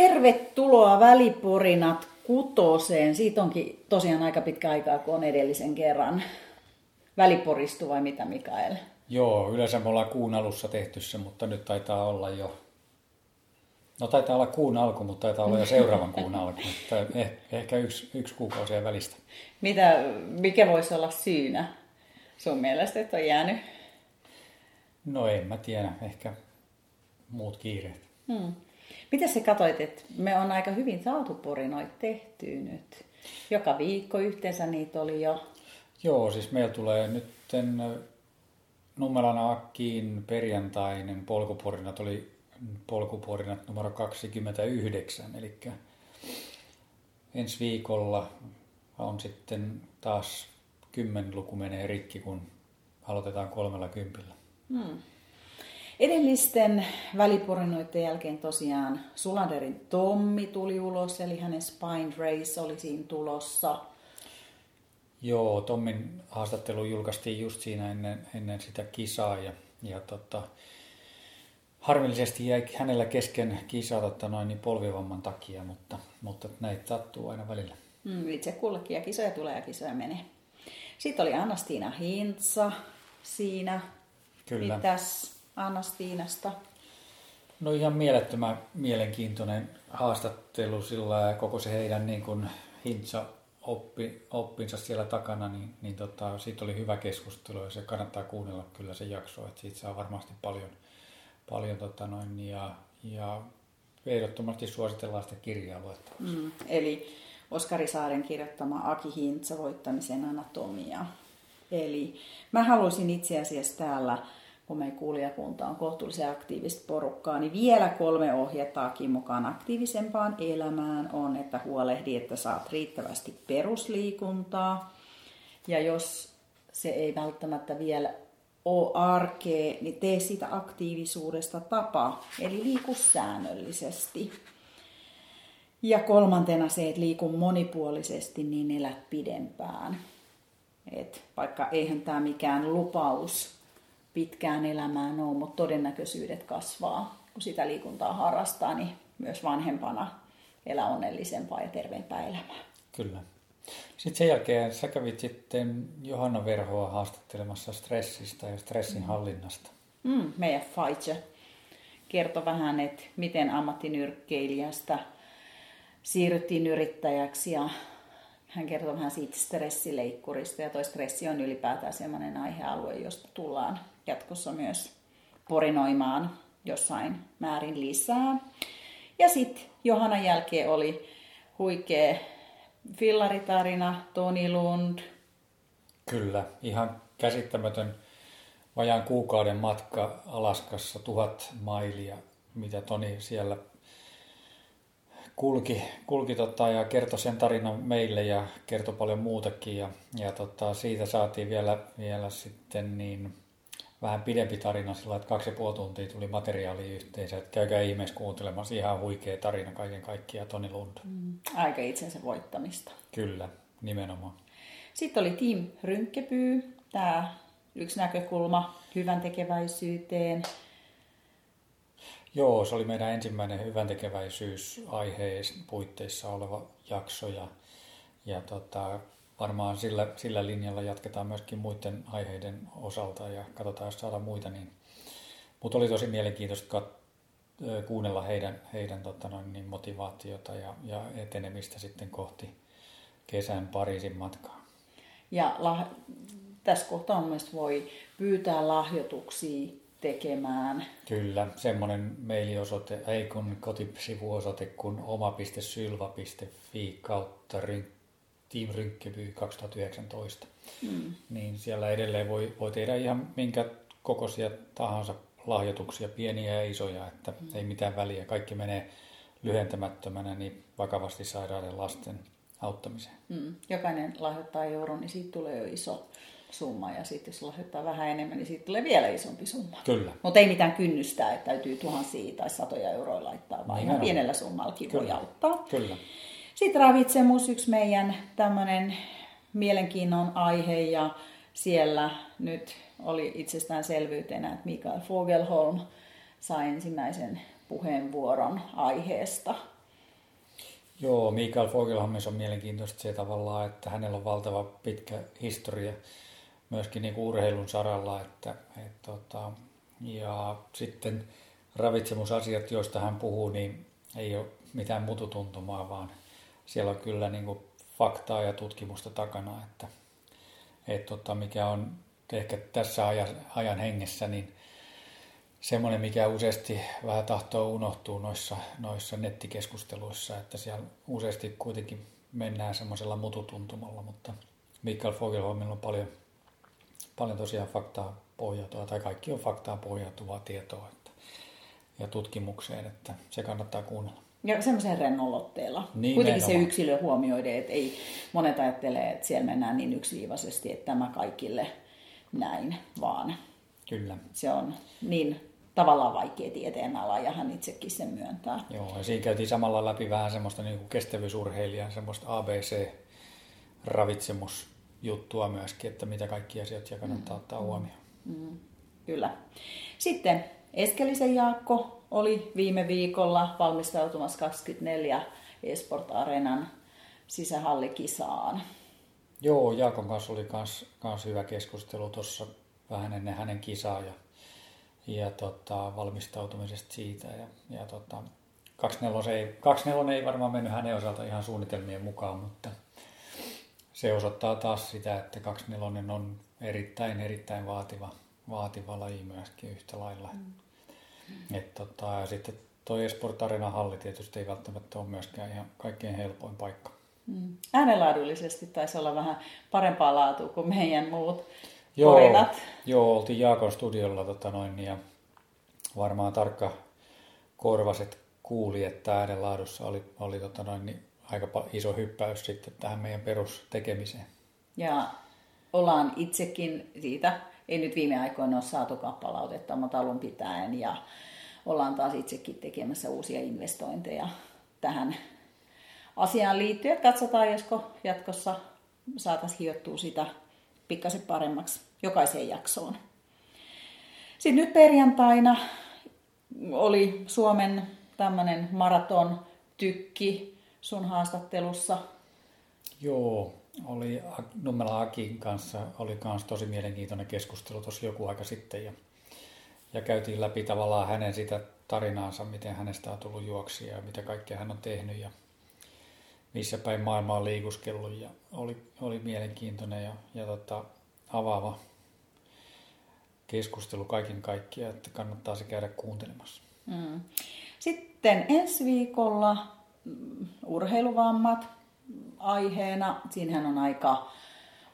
Tervetuloa Väliporinat kutoseen. Siitä onkin tosiaan aika pitkä aikaa, kun on edellisen kerran väliporistu vai mitä Mikael? Joo, yleensä me ollaan kuun alussa tehty se, mutta nyt taitaa olla jo No taitaa olla kuun alku, mutta taitaa olla jo seuraavan kuun alku. Mutta eh, ehkä yksi, yksi kuukausien välistä. Mitä, mikä voisi olla syynä sun mielestä, että on jäänyt? No en mä tiedä, ehkä muut kiireet. Hmm. Miten sä katsoit, että me on aika hyvin saatu porinoita tehty nyt? Joka viikko yhteensä niitä oli jo. Joo, siis meillä tulee nyt Nummelana Akkiin perjantainen polkuporinat oli polkuporinat numero 29, eli ensi viikolla on sitten taas kymmenluku menee rikki, kun aloitetaan kolmella kympillä. Hmm. Edellisten väliporinoiden jälkeen tosiaan Sulanderin Tommi tuli ulos, eli hänen Spine Race oli siinä tulossa. Joo, Tommin haastattelu julkaistiin just siinä ennen, ennen sitä kisaa ja, ja tota, harmillisesti jäi hänellä kesken kisaa tota noin, niin polvivamman takia, mutta, mutta näitä sattuu aina välillä. Mm, itse kullekin ja kisoja tulee ja kisoja menee. Sitten oli Annastiina Hintsa siinä. Kyllä. Mitäs Annastiinasta? No ihan mielettömän mielenkiintoinen haastattelu sillä ja koko se heidän niin kuin Hintsa oppi, oppinsa siellä takana, niin, niin tota, siitä oli hyvä keskustelu ja se kannattaa kuunnella kyllä se jakso, että siitä saa varmasti paljon, paljon tota noin, ja, ja ehdottomasti suositellaan sitä kirjaa luettavaksi. Mm, eli Oskari Saaren kirjoittama Aki Hintsa voittamisen anatomia. Eli mä haluaisin itse asiassa täällä meidän kuulijakunta on kohtuullisen aktiivista porukkaa, niin vielä kolme ohjetaakin mukaan aktiivisempaan elämään on, että huolehdi, että saat riittävästi perusliikuntaa. Ja jos se ei välttämättä vielä ole arkea, niin tee sitä aktiivisuudesta tapa, eli liiku säännöllisesti. Ja kolmantena se, että liiku monipuolisesti, niin elät pidempään. Et vaikka eihän tämä mikään lupaus pitkään elämään ole, mutta todennäköisyydet kasvaa, kun sitä liikuntaa harrastaa, niin myös vanhempana elää onnellisempaa ja terveempää elämää. Kyllä. Sitten sen jälkeen sä kävit sitten Johanna Verhoa haastattelemassa stressistä ja stressin hallinnasta. Mm, meidän Faitse kertoi vähän, että miten ammattinyrkkeilijästä siirryttiin yrittäjäksi ja hän kertoi vähän siitä stressileikkurista ja toi stressi on ylipäätään sellainen aihealue, josta tullaan jatkossa myös porinoimaan jossain määrin lisää. Ja sitten Johanna jälkeen oli huikea fillaritarina, Toni Lund. Kyllä, ihan käsittämätön vajaan kuukauden matka Alaskassa, tuhat mailia, mitä Toni siellä kulki, kulki tota, ja kertoi sen tarinan meille ja kertoi paljon muutakin. Ja, ja tota, siitä saatiin vielä, vielä sitten niin vähän pidempi tarina sillä että kaksi ja puoli tuntia tuli materiaali yhteensä. Että käykää ihmeessä kuuntelemassa. Ihan huikea tarina kaiken kaikkiaan Toni Lund. Mm, aika itsensä voittamista. Kyllä, nimenomaan. Sitten oli Team Rynkkepyy, tämä yksi näkökulma hyvän tekeväisyyteen. Joo, se oli meidän ensimmäinen hyvän puitteissa oleva jakso ja, ja tota, varmaan sillä, sillä linjalla jatketaan myöskin muiden aiheiden osalta ja katsotaan, jos saadaan muita. Niin. Mutta oli tosi mielenkiintoista kat- kuunnella heidän, heidän tota noin, niin motivaatiota ja, ja etenemistä sitten kohti kesän Pariisin matkaa. Ja lah- tässä kohtaa mielestäni voi pyytää lahjoituksia tekemään. Kyllä, semmoinen mailiosoite, ei kun kotisivuosoite kuin oma.sylva.fi kautta Team Rynkkeby 2019, mm. niin siellä edelleen voi, voi tehdä ihan minkä kokoisia tahansa lahjoituksia, pieniä ja isoja, että mm. ei mitään väliä. Kaikki menee lyhentämättömänä niin vakavasti sairaiden lasten auttamiseen. Mm. Jokainen lahjoittaa euron, niin siitä tulee jo iso summa. Ja sitten jos lahjoittaa vähän enemmän, niin siitä tulee vielä isompi summa. Kyllä. Mutta ei mitään kynnystä, että täytyy tuhansia tai satoja euroja laittaa, vaan ihan pienellä summallakin voi auttaa. Kyllä. Sitten ravitsemus, yksi meidän tämmöinen mielenkiinnon aihe ja siellä nyt oli itsestäänselvyytenä, että Mikael Fogelholm sai ensimmäisen puheenvuoron aiheesta. Joo, Mikael Fogelhammes on mielenkiintoista se tavallaan, että hänellä on valtava pitkä historia myöskin niin urheilun saralla. Että, et, tota, ja sitten ravitsemusasiat, joista hän puhuu, niin ei ole mitään mututuntumaa, vaan siellä on kyllä niin kuin faktaa ja tutkimusta takana, että, et, tota, mikä on ehkä tässä ajan, ajan hengessä, niin semmoinen, mikä useasti vähän tahtoo unohtua noissa, noissa nettikeskusteluissa, että siellä useasti kuitenkin mennään semmoisella mututuntumalla, mutta Mikael Fogelholmilla on paljon, paljon tosiaan faktaa pohjautuvaa, tai kaikki on faktaa pohjautuvaa tietoa että, ja tutkimukseen, että se kannattaa kuunnella. Ja semmoisen rennolotteella. Niin, Kuitenkin se yksilö huomioiden, että ei monet ajattelee, että siellä mennään niin yksiviivaisesti, että tämä kaikille näin, vaan Kyllä. se on niin tavallaan vaikea tieteenala ja hän itsekin sen myöntää. Joo, ja siinä käytiin samalla läpi vähän semmoista niin kuin kestävyysurheilijan, semmoista ABC-ravitsemusjuttua myöskin, että mitä kaikki asiat siellä kannattaa mm. ottaa huomioon. Mm. Kyllä. Sitten Eskelisen Jaakko oli viime viikolla valmistautumassa 24 Esport Arenan sisähallikisaan. Joo, Jaakon kanssa oli kans, kans hyvä keskustelu tuossa vähän ennen hänen kisaa ja ja tota, valmistautumisesta siitä. Ja, ja tota, 24 ei, 24 ei varmaan mennyt hänen osalta ihan suunnitelmien mukaan, mutta se osoittaa taas sitä, että 24 on erittäin, erittäin vaativa, vaativa laji myöskin yhtä lailla. Mm. Et, tota, ja sitten tuo Esport Arena halli tietysti ei välttämättä ole myöskään ihan kaikkein helpoin paikka. Mm. Äänenlaadullisesti taisi olla vähän parempaa laatua kuin meidän muut Joo, korinat. joo oltiin Jaakon studiolla tota noin, ja varmaan tarkka korvaset kuuli, että äänenlaadussa oli, oli tota noin, niin aika iso hyppäys sitten tähän meidän perustekemiseen. Ja ollaan itsekin siitä, ei nyt viime aikoina ole saatu palautetta, mutta alun pitäen, ja ollaan taas itsekin tekemässä uusia investointeja tähän asiaan liittyen. Katsotaan, josko jatkossa saataisiin hiottua sitä pikkasen paremmaksi jokaiseen jaksoon. Sitten nyt perjantaina oli Suomen tämmöinen maraton tykki sun haastattelussa. Joo, oli Nummela Akin kanssa oli kans tosi mielenkiintoinen keskustelu tuossa joku aika sitten ja, ja käytiin läpi tavallaan hänen sitä tarinaansa, miten hänestä on tullut juoksia ja mitä kaikkea hän on tehnyt ja missä päin maailmaa on liikuskellut ja oli, oli mielenkiintoinen ja, ja tota, avaava keskustelu kaiken kaikkiaan, että kannattaa se käydä kuuntelemassa. Mm. Sitten ensi viikolla urheiluvammat aiheena. Siinähän on aika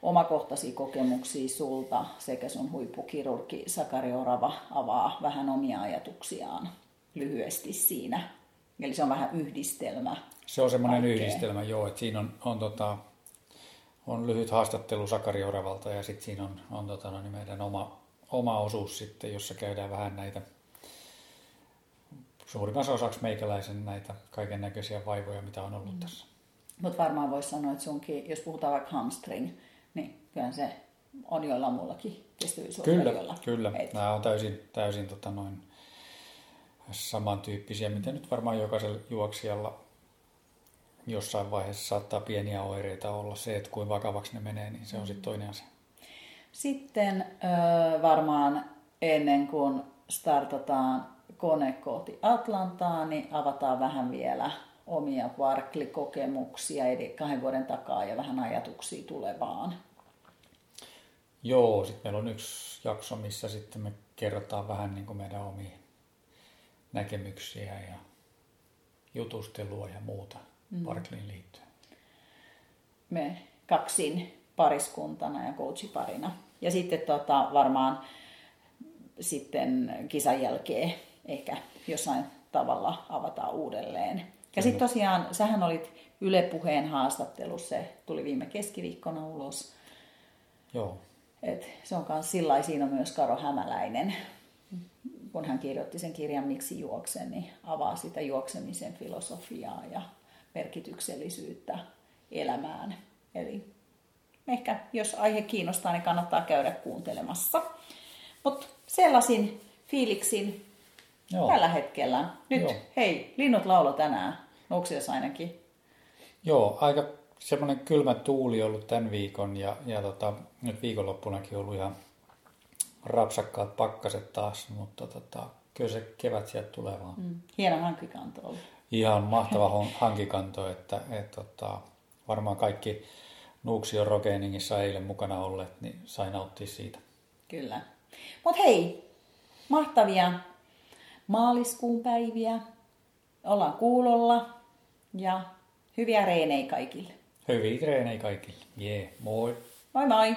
omakohtaisia kokemuksia sulta sekä sun huippukirurgi Sakari Orava avaa vähän omia ajatuksiaan lyhyesti siinä. Eli se on vähän yhdistelmä. Se on semmoinen yhdistelmä, joo, että siinä on, on tota, on lyhyt haastattelu Sakari Oravalta ja sitten siinä on, on tota, no, niin meidän oma, oma osuus sitten, jossa käydään vähän näitä suurimman osaksi meikäläisen näitä kaiken näköisiä vaivoja, mitä on ollut mm. tässä. Mutta varmaan voisi sanoa, että sunkin, jos puhutaan vaikka hamstring, niin kyllä se on joilla muullakin Kyllä, kyllä. Et. Nämä on täysin, täysin tota noin, samantyyppisiä, mitä nyt varmaan jokaisella juoksijalla jossain vaiheessa saattaa pieniä oireita olla. Se, että kuinka vakavaksi ne menee, niin se on sitten toinen asia. Sitten varmaan ennen kuin startataan kone kohti Atlantaa, niin avataan vähän vielä omia Barkley-kokemuksia eli kahden vuoden takaa ja vähän ajatuksia tulevaan. Joo, sitten meillä on yksi jakso, missä sitten me kerrotaan vähän niin kuin meidän omia näkemyksiä ja jutustelua ja muuta mm. Barkleyin liittyen? Me kaksin pariskuntana ja coachiparina. Ja sitten tota, varmaan sitten kisan jälkeen ehkä jossain tavalla avataan uudelleen. Ja sitten tosiaan, sähän olit Yle Puheen haastattelussa, se tuli viime keskiviikkona ulos. Joo. Et se on myös sillä siinä on myös Karo Hämäläinen, kun hän kirjoitti sen kirjan Miksi juoksen, niin avaa sitä juoksemisen filosofiaa ja merkityksellisyyttä elämään. Eli ehkä jos aihe kiinnostaa, niin kannattaa käydä kuuntelemassa. Mutta sellaisin fiiliksin Joo. tällä hetkellä. Nyt, Joo. hei, linnut laulo tänään. Nuksias ainakin. Joo, aika semmoinen kylmä tuuli ollut tämän viikon ja, ja tota, nyt viikonloppunakin ollut ihan rapsakkaat pakkaset taas, mutta tota, kyllä se kevät sieltä tulee vaan. Mm. Hieno hankikanto ollut. Ihan mahtava hankikanto, että et, tota, varmaan kaikki Nuuksion Rokeiningissa eilen mukana olleet, niin sai nauttia siitä. Kyllä. Mutta hei, mahtavia maaliskuun päiviä. Ollaan kuulolla ja hyviä reenejä kaikille. Hyviä reenejä kaikille. Jee, yeah. moi. Moi moi.